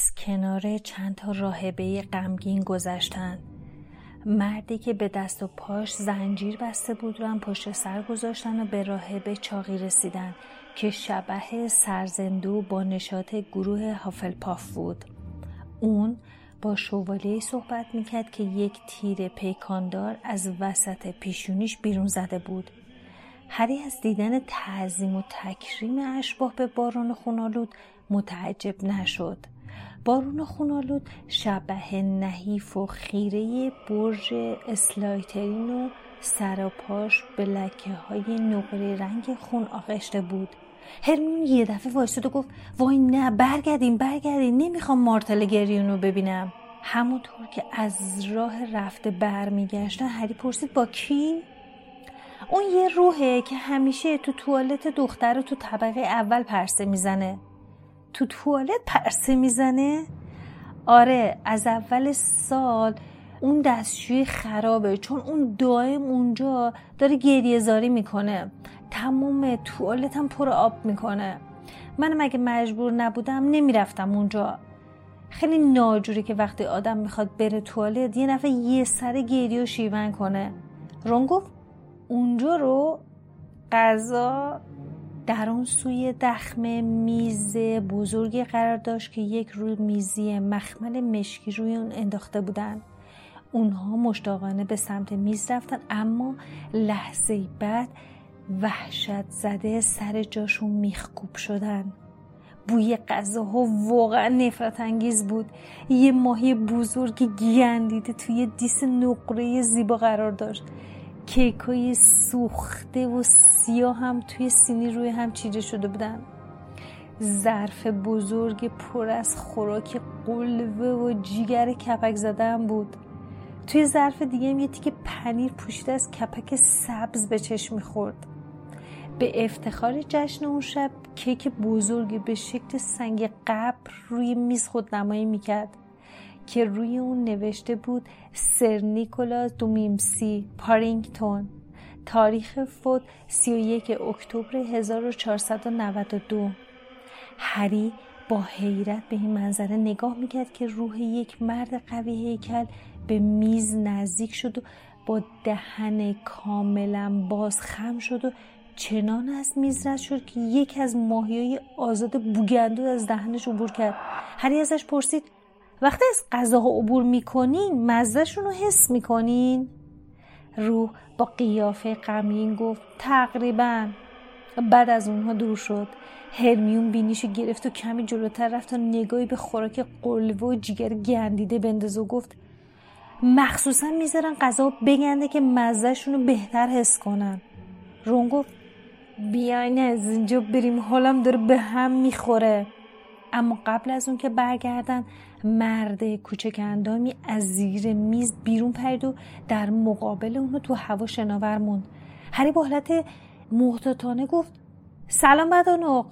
از کنار چند تا راهبه غمگین گذشتن مردی که به دست و پاش زنجیر بسته بود رو هم پشت سر گذاشتن و به راهبه چاقی رسیدن که شبه سرزندو با نشاط گروه هافلپاف بود. اون با شوالیه صحبت می‌کرد که یک تیر پیکاندار از وسط پیشونیش بیرون زده بود. هری از دیدن تعظیم و تکریم اشباه به باران خونالود متعجب نشد. بارون خونالود شبه نحیف و خیره برج اسلایترین و سراپاش به لکه های نقره رنگ خون آغشته بود. هرمیون یه دفعه وایستد و گفت وای نه برگردیم برگردیم نمی‌خوام مارتل گریون رو ببینم. همونطور که از راه رفته برمیگشتن هری پرسید با کی؟ اون یه روحه که همیشه تو توالت دختر رو تو طبقه اول پرسه می‌زنه. تو توالت پرسه می‌زنه؟ آره از اول سال اون دستشوی خرابه چون اون دائم اونجا داره گریه زاری می‌کنه. تموم توالتم پر آب می‌کنه. منم اگه مجبور نبودم نمی‌رفتم اونجا. خیلی ناجوری که وقتی آدم می‌خواد بره توالت یه نفع یه سر گریه و شیون کنه. رون گفت اونجا رو غذا در اون سوی دخمه میز بزرگی قرار داشت که یک روی میزی مخمل مشکی روی اون انداخته بودن. اونها مشتاقانه به سمت میز رفتن اما لحظه بعد وحشت زده سر جاشون میخکوب شدن. بوی غذاها واقعا نفرت انگیز بود. یه ماهی بزرگ گیندیده توی دیس نقره زیبا قرار داشت. کیکای سوخته و سیاه هم توی سینی روی هم چیده شده بودن. ظرف بزرگ پر از خوراک قلوه و جیگر کپک زده هم بود. توی ظرف دیگه هم یه تیکه پنیر پوشیده از کپک سبز به چشم می‌خورد. به افتخار جشن اون شب کیک بزرگی به شکل سنگ قبر روی میز خود نمایی می‌کرد. که روی اون نوشته بود سر نیکولاس دومیمسی پارینگتون. تاریخ فوت 31 اکتبر 1492 هری با حیرت به این منظره نگاه می‌کرد که روح یک مرد قوی هیکل به میز نزدیک شد و با دهن کاملا باز خم شد و چنان از میز رد شد که یکی از ماهیای آزاد بوگندو از دهنش عبور کرد. هری ازش پرسید وقتی از غذاها عبور می‌کنین مزهشون رو حس می‌کنین. روح با قیافه غمگین گفت تقریبا. بعد از اونها دور شد. هرمیون بینیشو گرفت و کمی جلوتر رفت تا نگاهی به خوراک قلوه و جیگر گندیده بنداز و گفت مخصوصا می‌ذارن غذا بگنده که مزهشون رو بهتر حس کنن. رون گفت بیاین از اینجا بریم حالم داره به هم می‌خوره. اما قبل از اون که برگردن مرد کوچک اندامی از زیر میز بیرون پرید و در مقابل اونو تو هوا شناور موند. هری با حالت محتاطانه گفت سلام بدانق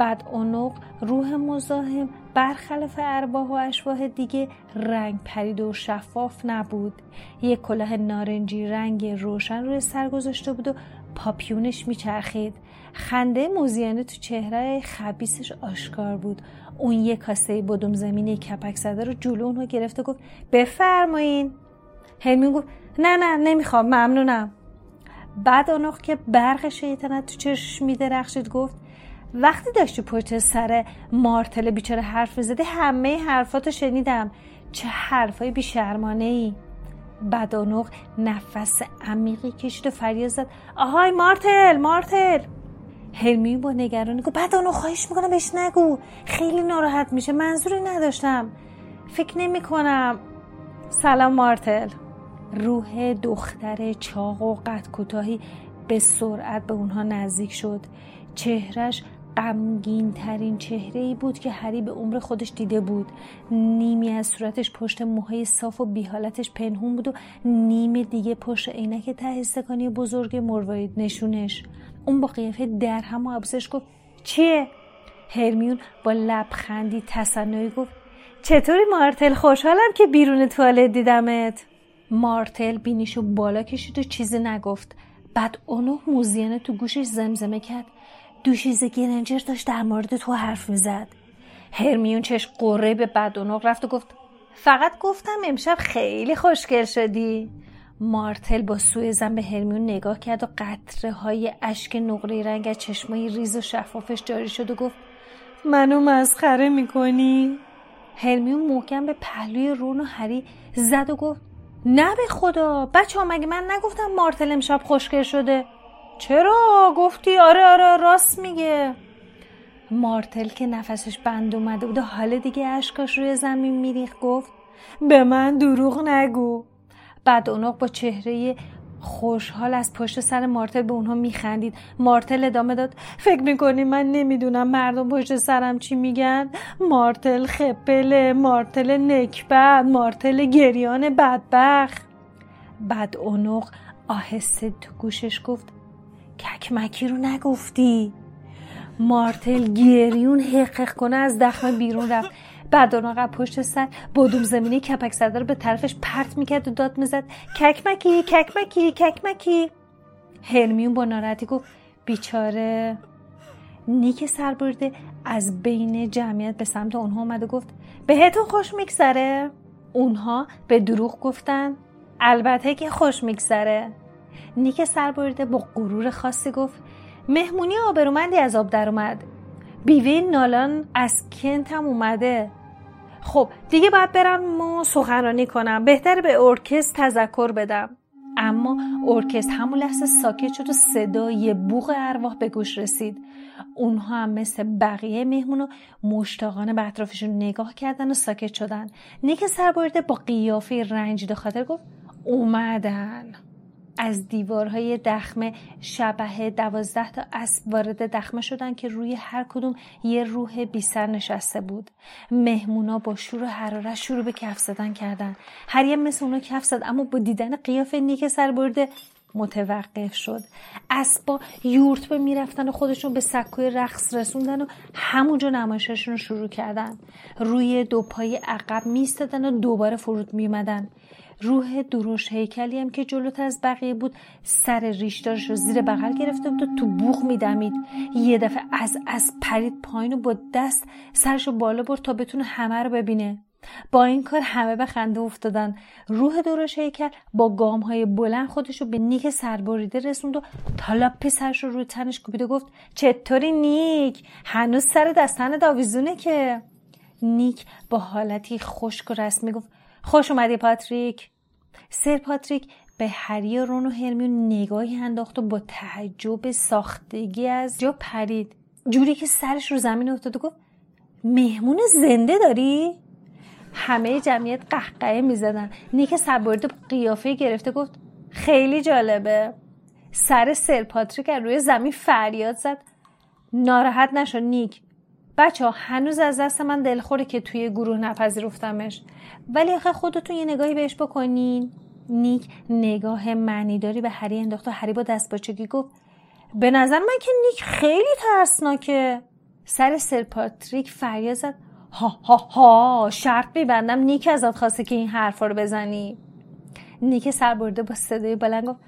بد اونق. روح مزاحم برخلاف ارواح و اشواح دیگه رنگ پرید و شفاف نبود. یک کلاه نارنجی رنگ روشن روی سر گذاشته بود و پاپیونش میچرخید. خنده موزیانه تو چهره خبیسش آشکار بود. اون یک کاسه بدوم زمینی کپک زده رو جلو اونو گرفته گفت بفرمایین. هرمیون گفت نه نه نمی‌خوام ممنونم. بعد آنوخ که برق شیطنت تو چشم میدرخشید گفت وقتی داشتی پشت سر مارتل بیچاره حرف می‌زدی همه حرفاتو شنیدم. چه حرفای بیشرمانه ای بدانوق نفس عمیقی کشید و فریاد زد. آهای مارتل مارتل! هرمی با نگرانی گفت بدانوق خواهش می‌کنم بهش نگو. خیلی ناراحت میشه. منظوری نداشتم. فکر نمی کنم سلام مارتل. روح دختر چاق و قد کوتاهی به سرعت به اونها نزدیک شد. چهرش غمگین ترین چهره ای بود که هری به عمر خودش دیده بود. نیمی از صورتش پشت موهای صاف و بیحالتش پنهون بود و نیم دیگه پشت عینک ته استکانی بزرگ مروارید نشونش اون با قیافه در هم و عبوسش گفت چیه؟ هرمیون با لبخندی تصنعی گفت چطوری مارتل؟ خوشحالم که بیرون توالت دیدمت. مارتل بینیشو بالا کشید و چیزی نگفت. بعد اونو موزیانه تو گوشش زمزمه کرد. دوشیزه گرنجر داشت در مورد تو حرف می‌زد. هرمیون چش قره به بدونق رفت و گفت فقط گفتم امشب خیلی خوشگل شدی. مارتل با سوی زن به هرمیون نگاه کرد و قطره های اشک نقره رنگ از چشمای ریز و شفافش جاری شد و گفت منو مسخره می‌کنی؟ هرمیون محکم به پهلوی رون و هری زد و گفت نه به خدا بچه ها مگه من نگفتم مارتل امشب خوشگل شده؟ چرا؟ گفتی؟ آره آره راست میگه. مارتل که نفسش بند اومده بود و حال دیگه اشکاش روی زمین میریخ گفت به من دروغ نگو. بعد اونق با چهره خوشحال از پشت سر مارتل به اونها میخندید. مارتل ادامه داد فکر می‌کنی من نمی‌دونم مردم پشت سرم چی میگن؟ مارتل خپله مارتل نکبت مارتل گریان بعد اونق آهسته تو گوشش گفت ککمکی رو نگفتی. مارتل گریون حقق کنه از دخمه بیرون رفت. بعد اون پشت سر بادوم زمینی کپک زده رو به طرفش پرت می‌کرد و داد می‌زد. ککمکی ککمکی ککمکی هرمیون با ناراحتی گفت بیچاره. نیک سربرده از بین جمعیت به سمت اونها اومد و گفت بهتون خوش میگذره. اونها به دروغ گفتن. البته که خوش میگذره. نیک سربریده با غرور خاصی گفت مهمونی آبرومندی از آب در اومد. بیوه نالان از کنت هم اومده. خب دیگه باید برم و سخنرانی کنم. بهتر به ارکست تذکر بدم. اما ارکست همون لحظه ساکت شد و صدای بوغ ارواح به گوش رسید. اونها هم مثل بقیه مهمون مشتاقانه به اطرافشون نگاه کردن و ساکت شدن. نیک سربریده با قیافه رنجیده خاطر گفت اومدن. از دیوارهای دخمه شبه دوازده تا اسب وارد دخمه شدن که روی هر کدوم یه روح بیسر نشسته بود. مهمونا با شور و حرارت شروع به کف زدن کردن. هر یه مثل اونا کف زد اما با دیدن قیافه نیک سر برده متوقف شد. اسبا یورت به می‌رفتن و خودشون به سکوی رقص رسوندن و همونجا نمایششون رو شروع کردن. روی دو پای عقب میستدن و دوباره فرود میمدن روح دروش هیکلی هم که جلوتر از بقیه بود سر ریشدارش رو زیر بغل گرفته بود و تو بوغ میدمید. یه دفعه از از پرید پایین و با دست سرش رو بالا برد تا بتونه همه رو ببینه. با این کار همه به خنده افتادن. روح دروش هیکل با گام های بلند خودش رو به نیک سربریده رسوند و تالاپ سرش رو روی تنش کوبید و گفت چطوری نیک؟ هنوز سر دستن داویزونه که. نیک با حالتی خشک و رسمی گفت خوش اومدی پاتریک. سر پاتریک به هری و رون و هرمیون نگاهی انداخت و با تعجب ساختگی از جا پرید. جوری که سرش رو زمین افتاد و گفت مهمون زنده داری؟ همه جمعیت قهقهه می‌زدن. نیک سربرده قیافه گرفته گفت خیلی جالبه. سر سر پاتریک روی زمین فریاد زد. ناراحت نشو نیک. بچه ها هنوز از دست من دلخوره که توی گروه نپذیرفتمش. ولی آخه خودتون یه نگاهی بهش بکنین. نیک نگاه معنیداری به هری انداخت و هری با دست باچگی گفت به نظر من که نیک خیلی ترسناکه. سر سر پاتریک فریاد زد. ها ها ها شرط میبندم نیک ازت خواسته که این حرفا رو بزنی. نیک سربرده با صدای بلند گفت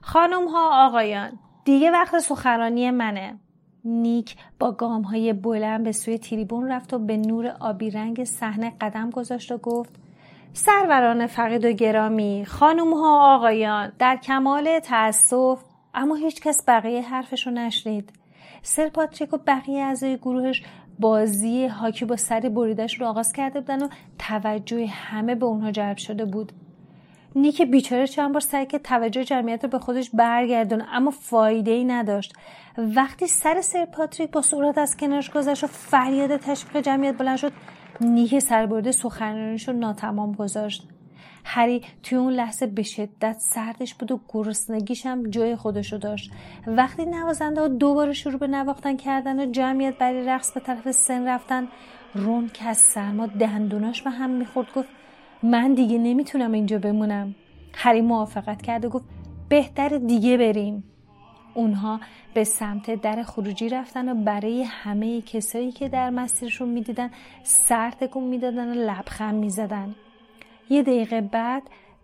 خانم ها آقایان دیگه وقت سخرانی منه. نیک با گام های بلند به سوی تریبون رفت و به نور آبی رنگ صحنه قدم گذاشت و گفت سروران فقید و گرامی خانم ها آقایان در کمال تأسف اما هیچ کس بقیه حرفش رو نشنید. سر پاتریک و بقیه اعضای گروهش بازی هاکی با سری بریدش رو آغاز کرده بودن و توجه همه به اونها جلب شده بود. نیک بیچاره چند بار سعی که توجه جمعیت رو به خودش برگردونه اما فایده ای نداشت. وقتی سر سر پاتریک با صورت از کنارش گذشت و فریاد تشویق جمعیت بلند شد نیک سربرده سخنرانیش رو ناتمام گذاشت. هری توی اون لحظه به شدت سردش بود و گرسنگیش هم جای خودشو داشت. وقتی نوازنده ها دوباره شروع به نواختن کردن و جمعیت برای رقص به طرف سن رفتن رون که از سرما دندوناش به هم می‌خورد گفت من دیگه نمی‌تونم اینجا بمونم. هری موافقت کرد و گفت بهتر دیگه بریم. اونها به سمت در خروجی رفتن و برای همه کسایی که در مسیرشون می‌دیدن سر تکون می‌دادن و لبخند می‌زدن. یه دقیقه بعد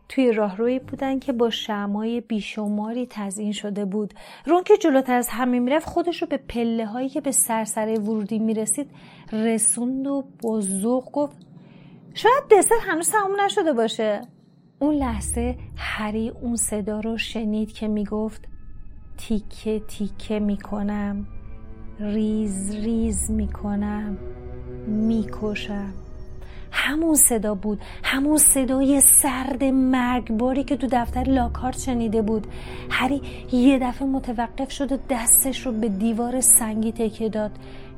توی راهروی بودن که با شمای بیشماری تزیین شده بود. رون که جلوتر از همه می‌رفت خودش رو به پله هایی که به سرسره ورودی می‌رسید رسوند و با گفت شاید دسر هنوز تموم نشده باشه. اون لحظه هری اون صدا رو شنید که می‌گفت تیکه تیکه می‌کنم. ریز ریز می‌کنم. می‌کشم. همون صدا بود. همون صدای سرد مرگباری که تو دفتر لاکارت شنیده بود. هری یه دفعه متوقف شد و دستش رو به دیوار سنگی تکیه داد.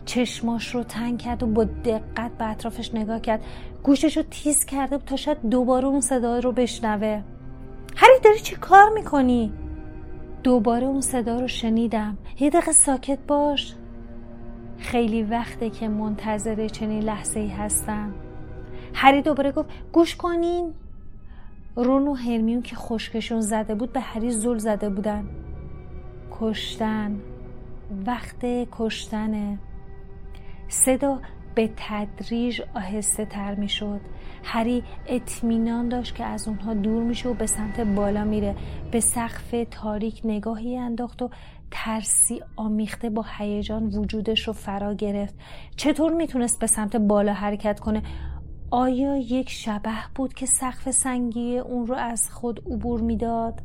چشماش رو تنگ کرد و با دقت به اطرافش نگاه کرد. گوشش رو تیز کرده تا شاید دوباره اون صدا رو بشنوه. هری داری چی کار می‌کنی؟ دوباره اون صدا رو شنیدم. یه دقیقه ساکت باش. خیلی وقته که منتظر چنین لحظه ای هستم. هری دوباره گفت گوش کنین. رون و هرمیون که خشکشون زده بود به هری زل زده بودن. کشتن. وقت کشتنه. صدا به تدریج آهسته تر می شد هری اطمینان داشت که از اونها دور میشه و به سمت بالا میره. به سقف تاریک نگاهی انداخت و ترسی آمیخته با هیجان وجودش رو فرا گرفت. چطور می‌تونست به سمت بالا حرکت کنه؟ آیا یک شبه بود که سقف سنگی اون رو از خود عبور می‌داد؟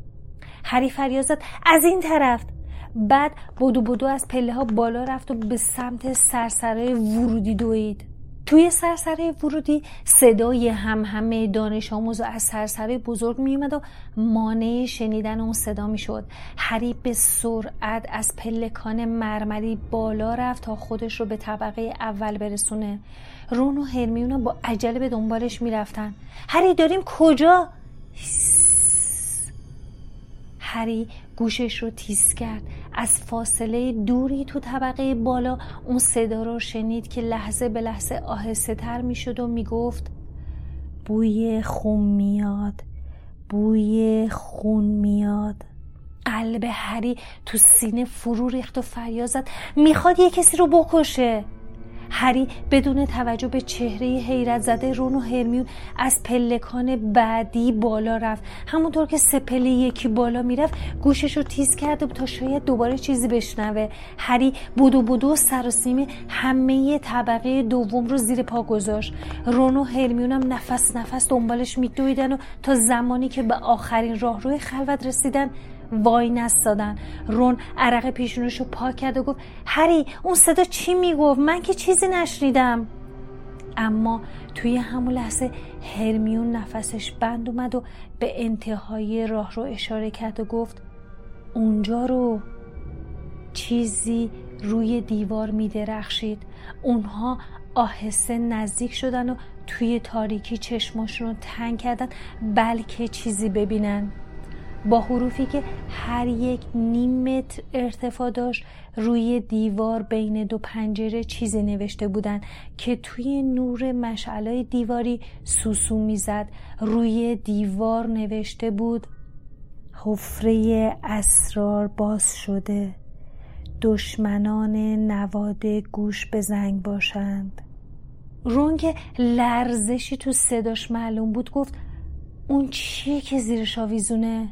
هری فریاد از این طرف. بعد بودو بودو از پله ها بالا رفت و به سمت سرسره ورودی دوید. توی سرسره ورودی صدای هم همه دانش آموز از سرسره بزرگ می اومد و مانع شنیدن اون صدا می شد. هری به سرعت از پلکان مرمری بالا رفت تا خودش رو به طبقه اول برسونه. رون و هرمیون با عجله به دنبالش می‌رفتن هری داریم کجا؟ هری گوشش رو تیز کرد. از فاصله دوری تو طبقه بالا اون صدا رو شنید که لحظه به لحظه آهسته تر می شد و می گفت بوی خون میاد بوی خون میاد. قلب هری تو سینه فرو ریخت و فریاد زد می‌خواد یه کسی رو بکشه. هری بدون توجه به چهره حیرت زده رون و هرمیون از پلکان بعدی بالا رفت. همونطور که سه پله یکی بالا می‌رفت گوشش رو تیز کرده تا شاید دوباره چیزی بشنوه. هری بودو بودو سر و سیم همه طبقه دوم رو زیر پا گذاشت. رون و هرمیون هم نفس نفس دنبالش میدویدن و تا زمانی که به آخرین راهروی خلوت رسیدن وای نستادن. رون عرق پیشونش رو پاک کرد و گفت هری اون صدا چی می‌گفت؟ من که چیزی نشنیدم. اما توی همون لحظه هرمیون نفسش بند اومد و به انتهای راه رو اشاره کرد و گفت اونجا رو چیزی روی دیوار میدرخشید. اونها آهسته نزدیک شدن و توی تاریکی چشماشون رو تنگ کردن بلکه چیزی ببینن. با حروفی که هر یک نیم متر ارتفاع داشت روی دیوار بین دو پنجره چیزی نوشته بودن که توی نور مشعلای دیواری سوسو می‌زد. روی دیوار نوشته بود حفره اسرار باز شده. دشمنان نواده گوش به زنگ باشند. رون که لرزشی تو صداش معلوم بود گفت اون چیه که زیرش آویزونه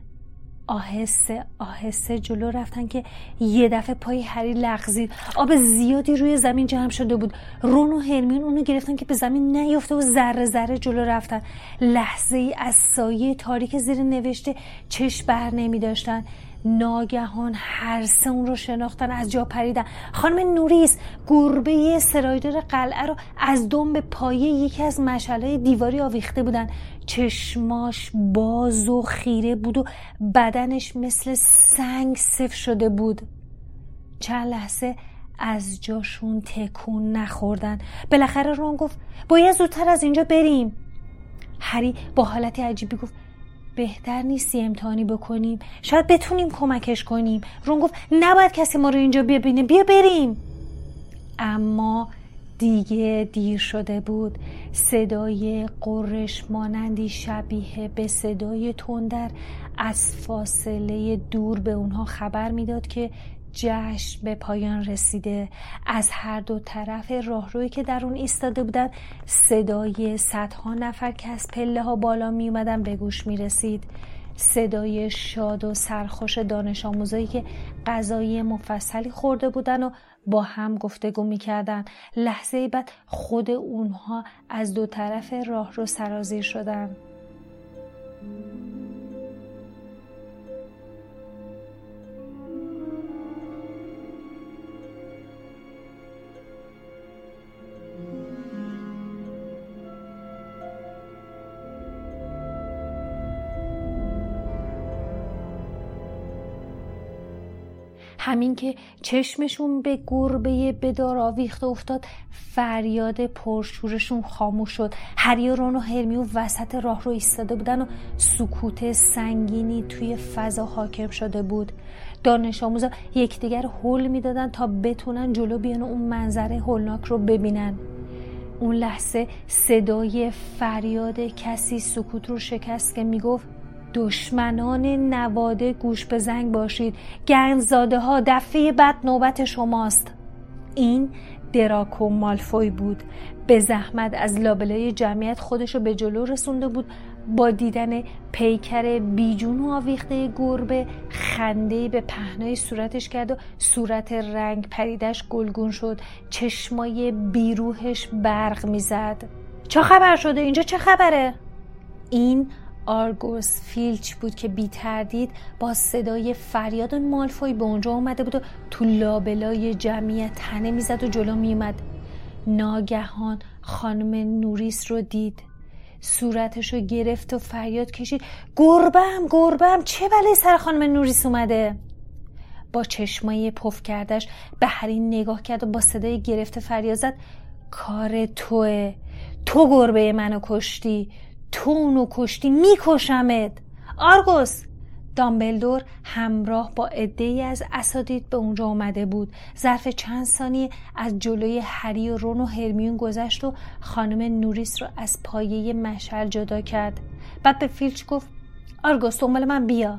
آهسته آهسته جلو رفتن که یه دفعه پای هری لغزید. آب زیادی روی زمین جمع شده بود. رون و هرمیون اونو گرفتن که به زمین نیفته و ذره ذره جلو رفتن. لحظه ای از سایه تاریک زیر نوشته چش بر نمی داشتن ناگهان هر سه اون رو شناختن از جا پریدن. خانم نوریس گربه سرایدار قلعه رو از دم به پایه یکی از مشعلهای دیواری آویخته بودن. چشماش باز و خیره بود و بدنش مثل سنگ سف شده بود. چند لحظه از جاشون تکون نخوردن. بالاخره رون گفت باید زودتر از اینجا بریم. هری با حالتی عجیبی گفت بهتر نیستی امتحانی بکنیم. شاید بتونیم کمکش کنیم. رون گفت نباید کسی ما رو اینجا ببینه. بیا بریم. اما دیگه دیر شده بود. صدای قرش مانندی شبیه به صدای تندر از فاصله دور به اونها خبر می‌داد که جشن به پایان رسیده. از هر دو طرف راهروی که در اون ایستاده بودن صدای صدها نفر که از پله ها بالا می اومدن به گوش می رسید صدای شاد و سرخوش دانش آموزایی که غذای مفصلی خورده بودن و با هم گفتگو می‌کردن. لحظه بعد خود اونها از دو طرف راه رو سرازیر شدن. همین که چشمشون به گربه بدار آویخته افتاد فریاد پرشورشون خاموش شد. هری و رون و هرمیو وسط راه رو ایستاده بودن و سکوت سنگینی توی فضا حاکم شده بود. دانش آموزا یکدیگر حل می‌دادن تا بتونن جلو بیان اون منظره هولناک رو ببینن. اون لحظه صدای فریاد کسی سکوت رو شکست که می‌گفت دشمنان نواده گوش به زنگ باشید. گنزاده ها دفعه بعد نوبت شماست. این دراکو مالفوی بود. به زحمت از لابلای جمعیت خودشو به جلو رسونده بود. با دیدن پیکر بیجون و آویخته گربه خنده به پهنای صورتش کرد و صورت رنگ پریدش گلگون شد. چشمای بیروهش برق می‌زد. چه خبر شده؟ اینجا چه خبره؟ این آرگوس فیلچ بود که بی تردید با صدای فریاد مالفوی به اونجا اومده بود و تو لابلای جمعیت تنه می‌زد و جلو میومد ناگهان خانم نوریس رو دید. صورتش رو گرفت و فریاد کشید. گربم گربم چه بله سر خانم نوریس اومده؟ با چشمای پف کردش به هری نگاه کرد و با صدای گرفته فریاد زد. کار توه. تو گربه منو کشتی. تو اونو کشتی میکشمت. آرگوس دامبلدور همراه با عدهای از اساتید به اونجا آمده بود. ظرف چند ثانیه از جلوی هری و رون و هرمیون گذشت و خانم نوریس رو از پایه مشعل جدا کرد. بعد به فیلچ گفت آرگوس دنبال من بیا.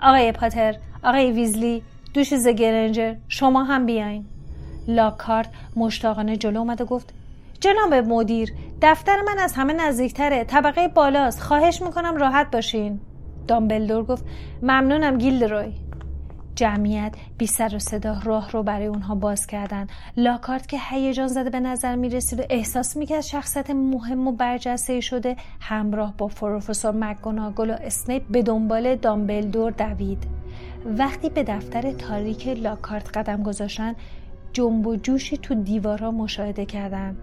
آقای پاتر آقای ویزلی دوش زگرنجر شما هم بیاین. لاکارت مشتاقانه جلو اومد و گفت جناب مدیر دفتر من از همه نزدیکتره. طبقه بالاست. خواهش می‌کنم راحت باشین. دامبلدور گفت ممنونم گیلدروی. جمعیت بی سر و صدا راه رو برای اونها باز کردن. لاکارت که هیجان زده به نظر می رسید و احساس می کرد شخصیت مهم و برجسته شده همراه با پروفسور مکگوناگل و اسنیپ به دنبال دامبلدور دوید. وقتی به دفتر تاریک لاکارت قدم گذاشتن جنب و جوشی تو دیوارها مشاهده کردند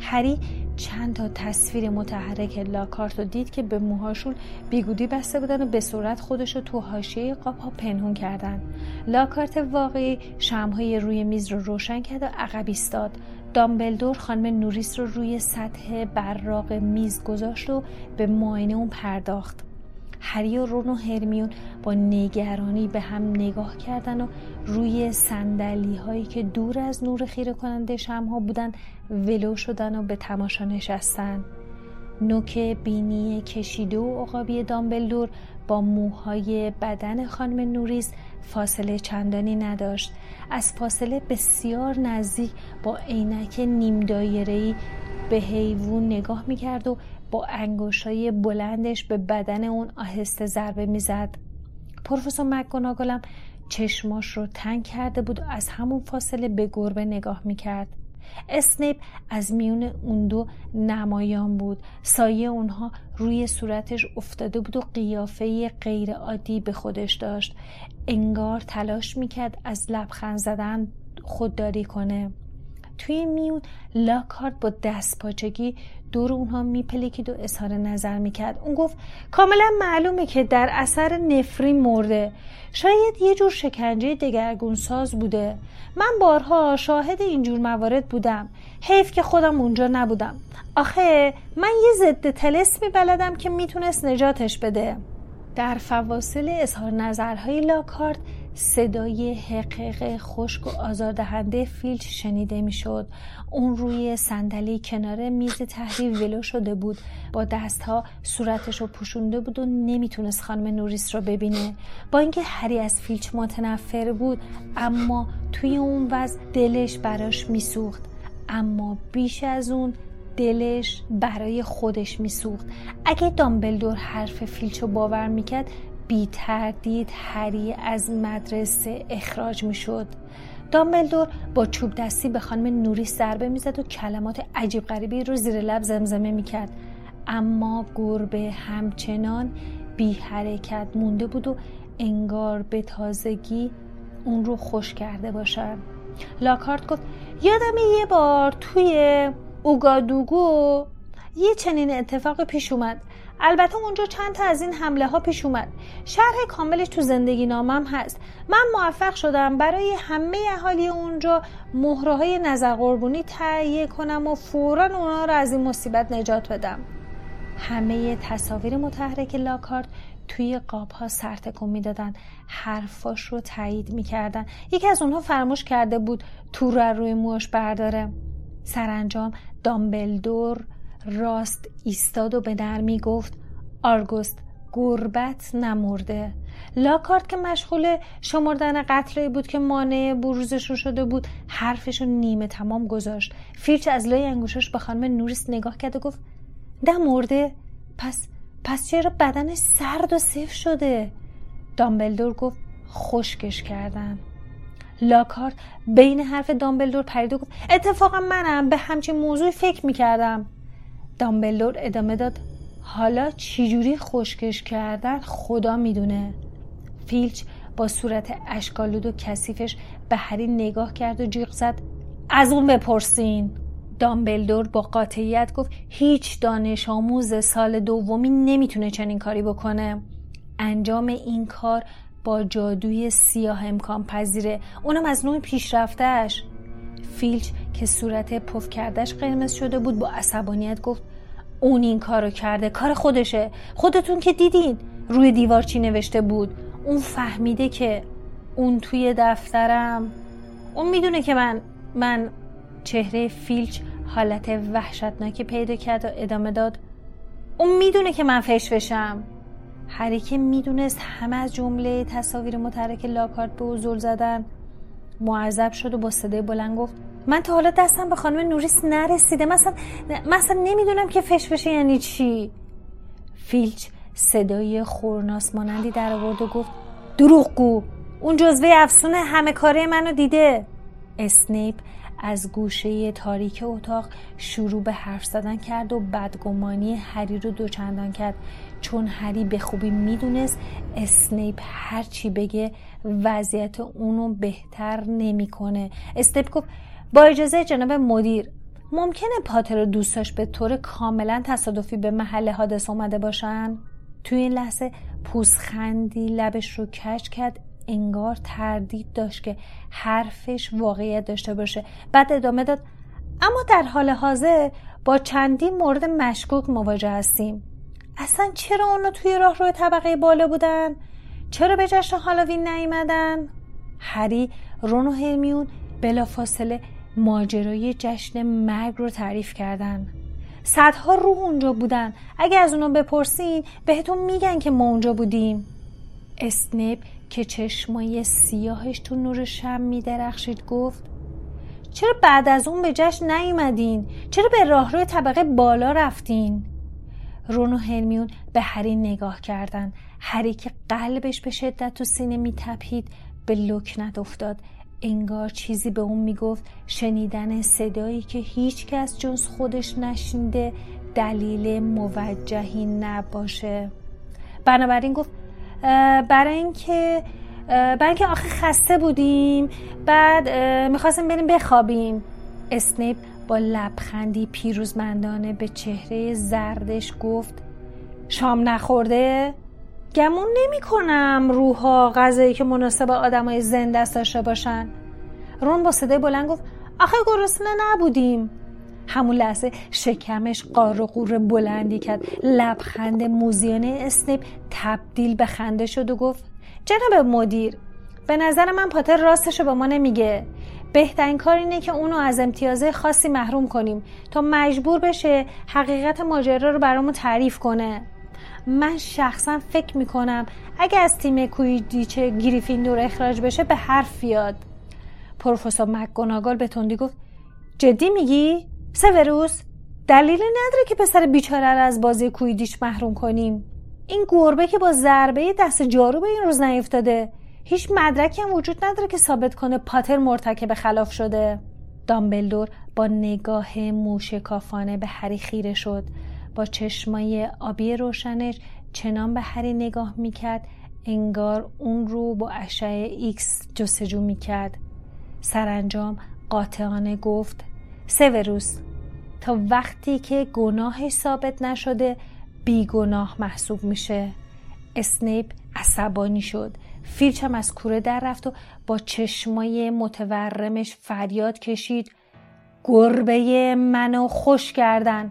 هری چند تا تصویر متحرک لاکارت رو دید که به موهاشون بیگودی بسته بودن و به صورت خودش رو تو حاشیه قاب ها پنهون کردن. لاکارت واقعی شمهای روی میز رو روشن کرد و عقب ایستاد. دامبلدور خانم نوریس رو روی سطح براق میز گذاشت و به معاینه اون پرداخت. هری و رون و هرمیون با نگرانی به هم نگاه کردن و روی سندلی هایی که دور از نور خیره کننده شمها بودن ولو شدن و به تماشا نشستن. نوک بینی کشیده و عقابی دامبلدور با موهای بدن خانم نوریس فاصله چندانی نداشت. از فاصله بسیار نزدیک با عینک نیم دایره‌ای به حیوان نگاه می‌کرد و با انگوشای بلندش به بدن اون آهسته ضربه می‌زد. پروفسور مکگوناگلم چشماش رو تنگ کرده بود و از همون فاصله به گربه نگاه می‌کرد. اسنیپ از میون اون دو نمایان بود. سایه اونها روی صورتش افتاده بود و قیافه غیر عادی به خودش داشت. انگار تلاش می‌کرد از لبخند زدن خودداری کنه. توی میون لاکارت با دست پاچگی دور اونها میپلکید و اظهار نظر می‌کرد. اون گفت کاملا معلومه که در اثر نفرین مرده. شاید یه جور شکنجه دگرگون ساز بوده. من بارها شاهد اینجور موارد بودم. حیف که خودم اونجا نبودم. آخه من یه ضد تلسمی بلدم که می‌تونست نجاتش بده. در فواصل اظهار نظرهای لاکارت صدای حقیق خشک و آزاردهنده فیلچ شنیده می‌شد. اون روی صندلی کنار میز تحریر ولو شده بود. با دستها صورتش رو پوشونده بود و نمی‌تونست خانم نوریس رو ببینه. با اینکه هری از فیلچ متنفر بود اما توی اون وضع دلش براش میسوخت. اما بیش از اون دلش برای خودش میسوخت. اگه دامبلدور حرف فیلچ رو باور می‌کرد بی تردید هری از مدرسه اخراج می شد. دامبلدور با چوب دستی به خانم نوری ضربه می‌زد و کلمات عجیب غریبی رو زیر لب زمزمه می‌کرد. اما گربه همچنان بی حرکت مونده بود و انگار به تازگی اون رو خوش کرده باشد. لاکارت گفت یادم یه بار توی اوگادوگو یه چنین اتفاق پیش اومد. البته اونجا چند تا از این حمله ها پیش اومد. شرح کاملش تو زندگی نامم هست. من موفق شدم برای همه اهالی اونجا مهره های نظر قربونی تهیه کنم و فورا اونا رو از این مصیبت نجات بدم. همه تصاویر متحرک لاکارت توی قاب ها سرتکون می‌دادن. حرفاش رو تایید می‌کردن. یکی از اونها فراموش کرده بود تور رو روی موش برداره. سرانجام دامبلدور راست ایستاد و به نرمی گفت آرگوس گربه‌ت نمرده. لاکهارت که مشغول شمردن خطراتی بود که مانع بروزشون شده بود حرفشو نیمه تمام گذاشت. فیلچ از لای انگشتاش به خانم نوریس نگاه کرد و گفت نمرده؟ پس پس چرا بدنش سرد و سفت شده؟ دامبلدور گفت خشکش کردن. لاکارت بین حرف دامبلدور پرید و گفت اتفاقا منم به همچین موضوعی فکر می‌کردم. دامبلدور ادامه داد. حالا چجوری خشکش کردن خدا می‌دونه. فیلچ با صورت اشکالود و کثیفش به هری نگاه کرد و جیغ زد. از اون بپرسین. دامبلدور با قاطعیت گفت هیچ دانش آموز سال دومی نمی‌تونه چنین کاری بکنه. انجام این کار با جادوی سیاه امکان پذیره. اونم از نوع پیشرفتهش فیلچ که صورت پف کردش قرمز شده بود با عصبانیت گفت اون این کارو کرده کار خودشه. خودتون که دیدین روی دیوار چی نوشته بود؟ اون فهمیده که اون توی دفترم. اون می‌دونه که من من چهره فیلچ حالت وحشتناکی پیدا کرد و ادامه داد. اون می‌دونه که من فشفشم هری که می‌دونست همه از جمله تصاویر متحرک لاکارت به او زدن. معذب شد و با صدای بلند گفت من تا حالا دستم به خانم نوریس نرسیده. مثلا مثلا نمی‌دونم که فشفشه یعنی چی. فیلچ صدای خورناس مانندی در آورد و گفت دروغگو اون جزوه افسون همه کاره منو دیده. اسنیپ از گوشه تاریک اتاق شروع به حرف زدن کرد و بدگمانی هری رو دوچندان کرد. چون هری به خوبی می‌دونست اسنیپ هرچی بگه وضعیت اونو بهتر نمی‌کنه. اسنیپ گفت با اجازه جناب مدیر ممکنه پاتر و دوستاش به طور کاملا تصادفی به محل حادث اومده باشن؟ توی این لحظه پوسخندی لبش رو کش کرد انگار تردید داشت که حرفش واقعیت داشته باشه بعد ادامه داد اما در حال حاضر با چندین مورد مشکوک مواجه هستیم اصلا چرا اونا توی راه روی طبقه بالا بودن؟ چرا به جشن هالووین نیومدن؟ هری رون و هرمیون بلافاصله ماجرای جشن مرگ رو تعریف کردن. صدها روح اونجا بودن. اگه از اونا بپرسین بهتون میگن که ما اونجا بودیم. اسنیپ که چشمای سیاهش تو نور شم میدرخشید گفت چرا بعد از اون به جشن نیومدین؟ چرا به راهرو طبقه بالا رفتین؟ رون و هرمیون به هری نگاه کردن. هری که قلبش به شدت تو سینه میتپید به لکنت افتاد. انگار چیزی به اون می‌گفت شنیدن صدایی که هیچ کس جز خودش نشنیده دلیل موجهی نباشه بنابراین گفت برای اینکه برای اینکه آخه خسته بودیم بعد می‌خواستیم بریم بخوابیم اسنیپ با لبخندی پیروزمندانه به چهره زردش گفت شام نخورده؟ گمون نمی کنم روحا غذایی که مناسب آدمای زنده است داشته باشن. رون با صدای بلند گفت آخه گرسنه نبودیم. همون لحظه شکمش قار و قور بلندی کرد. لبخند موزیانه اسنیپ تبدیل به خنده شد و گفت جناب مدیر به نظر من پاتر راستش رو به ما نمیگه. بهترین کار اینه که اونو از امتیازه خاصی محروم کنیم تا مجبور بشه حقیقت ماجرا رو برامون تعریف کنه. من شخصا فکر می‌کنم اگه از تیم کویدیچ گریفیندور اخراج بشه به حرف بیاد. پروفسور مکگوناگال به تندی گفت جدی میگی؟ سوروس دلیلی نداره که پسر بیچاره رو از بازی کوییدیچ محروم کنیم. این گربه که با ضربه دست جارو به این روز نیفتاده. هیچ مدرکی هم وجود نداره که ثابت کنه پاتر مرتکب خلاف شده. دامبلدور با نگاه موشکافانه به هری خیره شد. با چشمای آبی روشنش چنان به هری نگاه می‌کرد انگار اون رو با اشعه ایکس جستجو می‌کرد. سرانجام قاطعانه گفت سوروس تا وقتی که گناهش ثابت نشده بیگناه محسوب میشه. اسنیپ عصبانی شد. فیلچم از کوره در رفت و با چشمای متورمش فریاد کشید. گربه منو خوش کردن.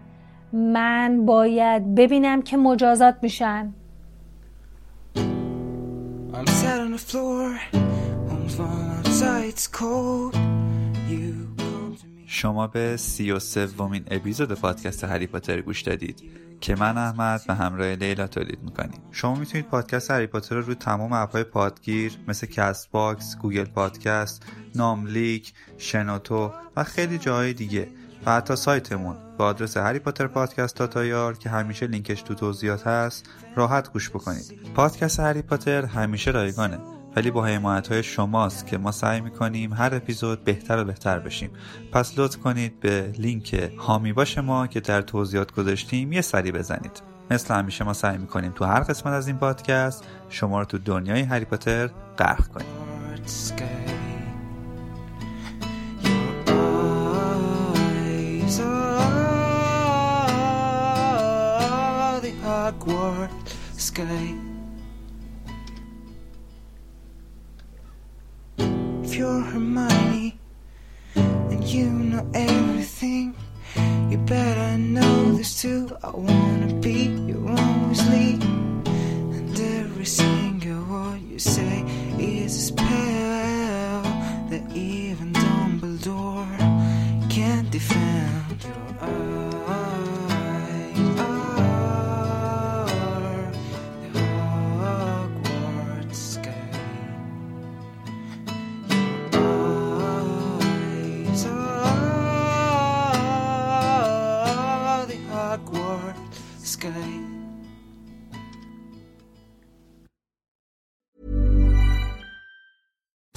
من باید ببینم که مجازات میشن. شما به سی و سومین اپیزود پادکست هری پاتر گوش دادید که من احمد به همراه لیلا تولید می‌کنیم. شما می‌تونید پادکست هری پاتر رو روی تمام اپهای پادگیر مثل کست باکس، گوگل پادکست، ناملیک، شنوتو و خیلی جاهای دیگه و حتی سایتمون با آدرس هری پاتر پادکست dot IR که همیشه لینکش تو توضیحات هست راحت گوش بکنید. پادکست هری پاتر همیشه رایگانه ولی با حمایت های شماست که ما سعی می‌کنیم هر اپیزود بهتر و بهتر بشیم. پس لطف کنید به لینک هامی باش ما که در توضیحات گذاشتیم یه سری بزنید. مثل همیشه ما سعی می‌کنیم تو هر قسمت از این پادکست شما رو تو دنیای هری پاتر غرق کنیم. If you're Hermione and you know everything, you better know this too. I wanna be your Weasley, and every single word you say is a spell